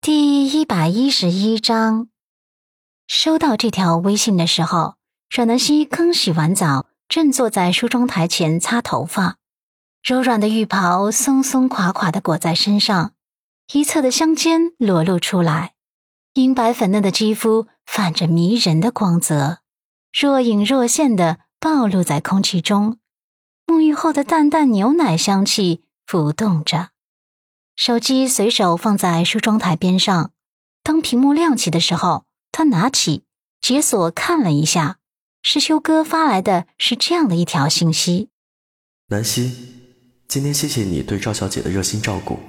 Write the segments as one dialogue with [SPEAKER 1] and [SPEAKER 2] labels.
[SPEAKER 1] 第一百一十一章，收到这条微信的时候，阮南希刚洗完澡，正坐在梳妆台前擦头发，柔软的浴袍松松垮垮的裹在身上，一侧的香肩裸露出来，银白粉嫩的肌肤泛着迷人的光泽，若隐若现的暴露在空气中，沐浴后的淡淡牛奶香气浮动着。手机随手放在梳妆台边上，当屏幕亮起的时候，他拿起解锁看了一下，是修哥发来的是这样的一条信息：“
[SPEAKER 2] 南希，今天谢谢你对赵小姐的热心照顾。”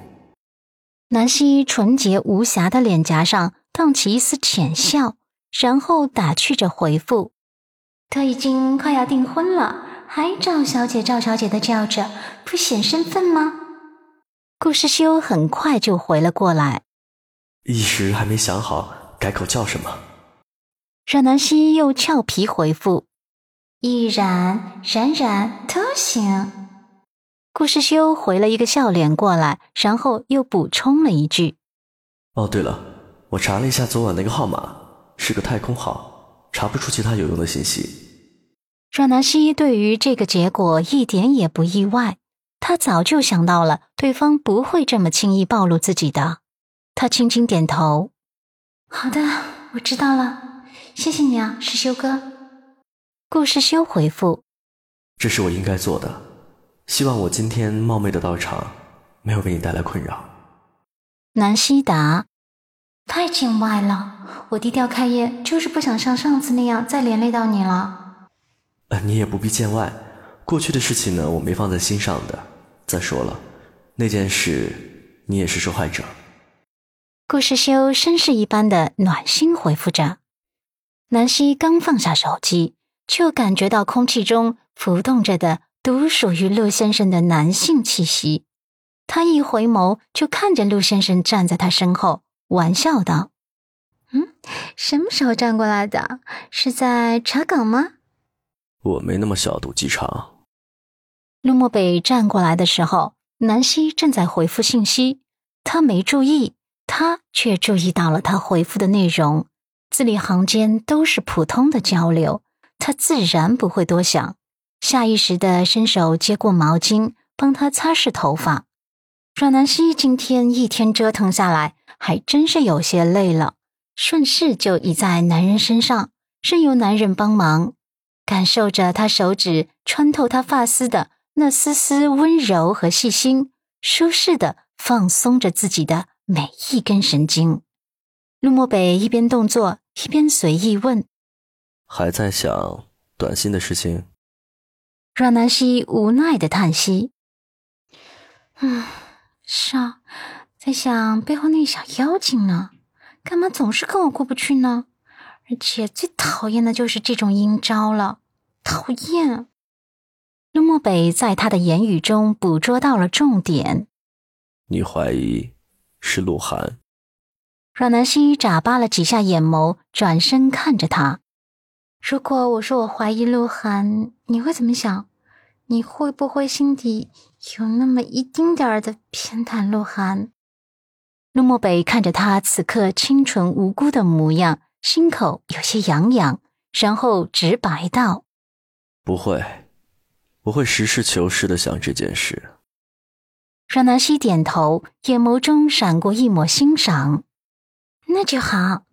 [SPEAKER 1] 南希纯洁无瑕的脸颊上荡起一丝浅笑，然后打趣着回复：“都已经快要订婚了，还赵小姐赵小姐的叫着，不显身份吗？”顾世修很快就回了过来，
[SPEAKER 2] 一时还没想好改口叫什么。
[SPEAKER 1] 阮南希又俏皮回复：“依然、冉冉都行。”顾世修回了一个笑脸过来，然后又补充了一句：“
[SPEAKER 2] 哦，对了，我查了一下昨晚那个号码，是个太空号，查不出其他有用的信息。”
[SPEAKER 1] 阮南希对于这个结果一点也不意外。他早就想到了，对方不会这么轻易暴露自己的。他轻轻点头：“好的，我知道了，谢谢你啊，世修哥。”顾世修回复：“
[SPEAKER 2] 这是我应该做的，希望我今天冒昧的到场，没有为你带来困扰。”
[SPEAKER 1] 南希达：“太见外了，我低调开业，就是不想像上次那样再连累到你了。”
[SPEAKER 2] 呃，你也不必见外，过去的事情呢，我没放在心上的。再说了，那件事你也是受害者。
[SPEAKER 1] 顾世修绅士一般的暖心回复着。南希刚放下手机，就感觉到空气中浮动着的独属于陆先生的男性气息。他一回眸，就看见陆先生站在他身后，玩笑道：“嗯，什么时候站过来的？是在查岗吗？”
[SPEAKER 2] 我没那么小肚鸡肠。
[SPEAKER 1] 陆漠北站过来的时候，南希正在回复信息，他没注意，他却注意到了他回复的内容，字里行间都是普通的交流，他自然不会多想，下意识的伸手接过毛巾，帮他擦拭头发。阮南希今天一天折腾下来，还真是有些累了，顺势就倚在男人身上，任由男人帮忙，感受着他手指穿透他发丝的。那丝丝温柔和细心，舒适的放松着自己的每一根神经。陆漠北一边动作一边随意问：“
[SPEAKER 2] 还在想短信的事情？”
[SPEAKER 1] 阮南希无奈的叹息：“嗯，是啊，在想背后那小妖精呢，干嘛总是跟我过不去呢？而且最讨厌的就是这种阴招了，讨厌。”陆漠北在他的言语中捕捉到了重点。
[SPEAKER 2] 你怀疑是鹿晗？
[SPEAKER 1] 阮南希眨巴了几下眼眸，转身看着他。如果我说我怀疑鹿晗，你会怎么想？你会不会心底有那么一丁点儿的偏袒鹿晗？陆漠北看着他此刻清纯无辜的模样，心口有些痒痒，然后直白道：“
[SPEAKER 2] 不会。”我会实事求是的想这件事。
[SPEAKER 1] 阮南希点头，眼眸中闪过一抹欣赏。那就好。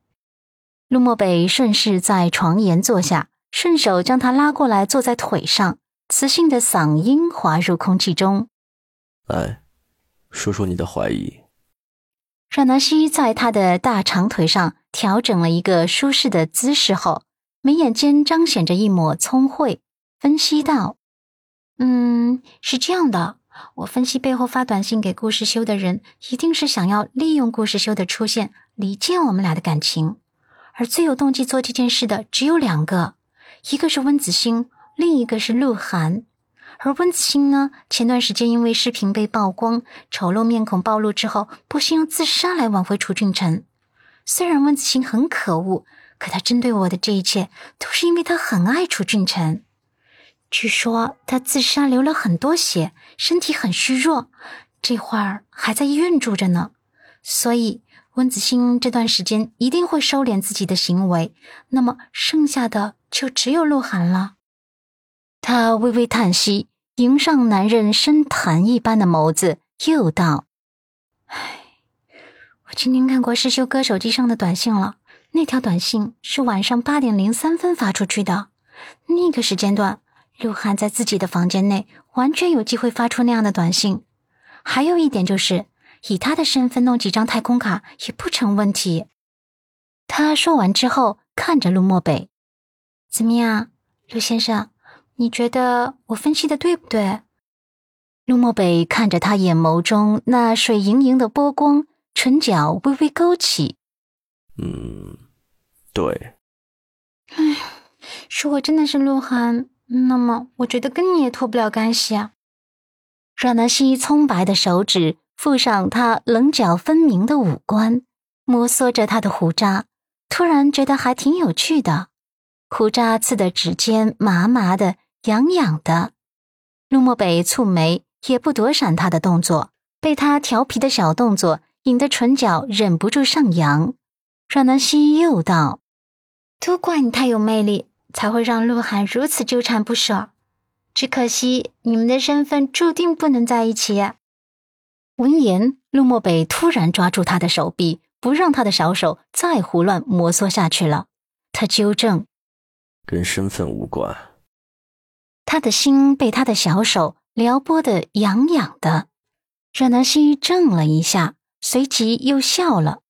[SPEAKER 1] 陆漠北顺势在床沿坐下，顺手将他拉过来坐在腿上，磁性的嗓音滑入空气中：“
[SPEAKER 2] 来，说说你的怀疑。”
[SPEAKER 1] 阮南希在他的大长腿上调整了一个舒适的姿势后，眉眼间彰显着一抹聪慧，分析道。嗯，是这样的，我分析背后发短信给顾世修的人，一定是想要利用顾世修的出现，离间我们俩的感情。而最有动机做这件事的只有两个，一个是温子星，另一个是鹿晗。而温子星呢，前段时间因为视频被曝光，丑陋面孔暴露之后，不惜用自杀来挽回楚俊辰。虽然温子星很可恶，可他针对我的这一切，都是因为他很爱楚俊辰。据说他自杀流了很多血，身体很虚弱，这会儿还在医院住着呢。所以温子欣这段时间一定会收敛自己的行为。那么剩下的就只有鹿晗了。他微微叹息，迎上男人深潭一般的眸子，又道：“唉，我今天看过师兄哥手机上的短信了。那条短信是晚上八点零三分发出去的，那个时间段，鹿晗在自己的房间内，完全有机会发出那样的短信。还有一点就是，以他的身份弄几张太空卡也不成问题。”他说完之后，看着陆漠北：“怎么样，陆先生？”你觉得我分析的对不对？陆漠北看着他眼眸中那水盈盈的波光，唇角微微勾起。
[SPEAKER 2] 嗯，对。
[SPEAKER 1] 唉，如果真的是鹿晗，那么我觉得跟你也脱不了干系啊。阮南希葱白的手指附上他棱角分明的五官，摩挲着他的胡渣，突然觉得还挺有趣的。胡渣刺的指尖麻麻的。痒痒的，陆漠北蹙眉，也不躲闪他的动作，被他调皮的小动作引得唇角忍不住上扬。阮南希又道：“都怪你太有魅力，才会让鹿晗如此纠缠不舍。只可惜你们的身份注定不能在一起。”闻言，陆漠北突然抓住他的手臂，不让他的小手再胡乱摩挲下去了。他纠正：“
[SPEAKER 2] 跟身份无关。”
[SPEAKER 1] 他的心被他的小手撩拨的痒痒的，阮南希怔了一下，随即又笑了。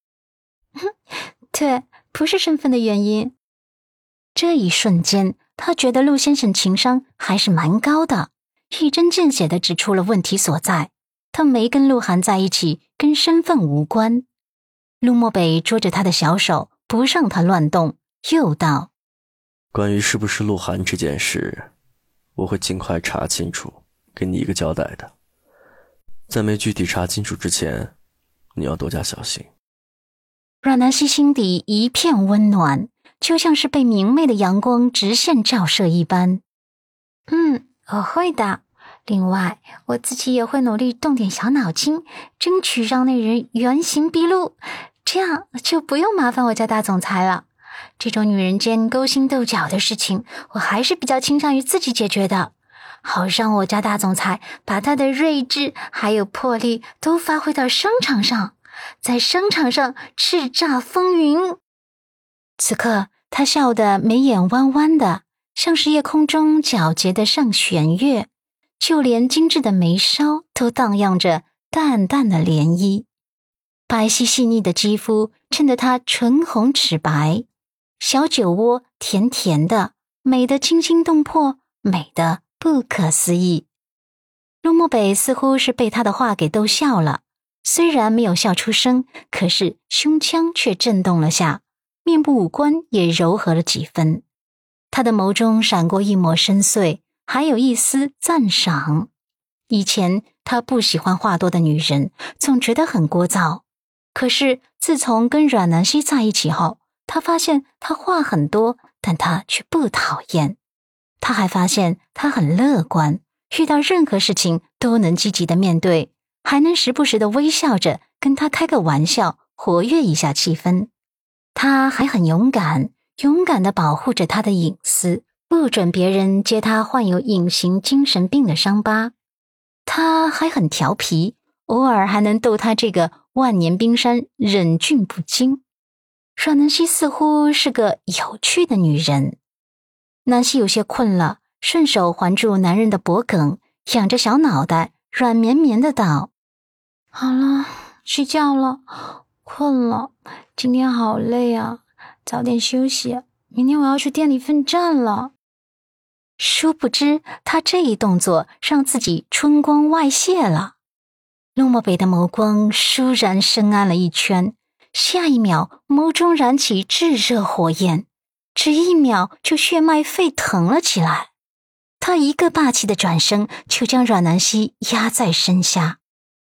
[SPEAKER 1] 哼，对，不是身份的原因。这一瞬间，他觉得陆先生情商还是蛮高的，一针见血的指出了问题所在。他没跟鹿晗在一起，跟身份无关。陆漠北捉着他的小手，不让他乱动，又道：“
[SPEAKER 2] 关于是不是鹿晗这件事。”我会尽快查清楚，给你一个交代的。在没具体查清楚之前，你要多加小心。
[SPEAKER 1] 阮南希心底一片温暖，就像是被明媚的阳光直线照射一般。嗯，我会的。另外，我自己也会努力动点小脑筋，争取让那人原形毕露，这样就不用麻烦我家大总裁了。这种女人间勾心斗角的事情，我还是比较倾向于自己解决的，好让我家大总裁把他的睿智还有魄力都发挥到商场上，在商场上叱咤风云。此刻，他笑得眉眼弯弯的，像是夜空中皎洁的上弦月，就连精致的眉梢都荡漾着淡淡的涟漪，白皙细腻的肌肤衬得她唇红齿白。小酒窝甜甜的，美得惊心动魄，美得不可思议。陆慕北似乎是被他的话给逗笑了，虽然没有笑出声，可是胸腔却震动了下，面部五官也柔和了几分。他的眸中闪过一抹深邃，还有一丝赞赏。以前他不喜欢话多的女人，总觉得很聒噪，可是自从跟阮南希在一起后，他发现她话很多，但他却不讨厌。他还发现他很乐观，遇到任何事情都能积极的面对，还能时不时的微笑着跟他开个玩笑，活跃一下气氛。他还很勇敢，勇敢的保护着他的隐私，不准别人揭他患有隐形精神病的伤疤。他还很调皮，偶尔还能逗他这个万年冰山忍俊不禁。阮南希似乎是个有趣的女人。南希有些困了，顺手环住男人的脖颈，仰着小脑袋，软绵绵的道：“好了，睡觉了，困了。今天好累啊，早点休息。明天我要去店里奋战了。”殊不知，他这一动作让自己春光外泄了。陆漠北的眸光倏然深暗了一圈。下一秒，眸中燃起炙热火焰，只一秒就血脉沸腾了起来。他一个霸气的转身，就将阮南希压在身下。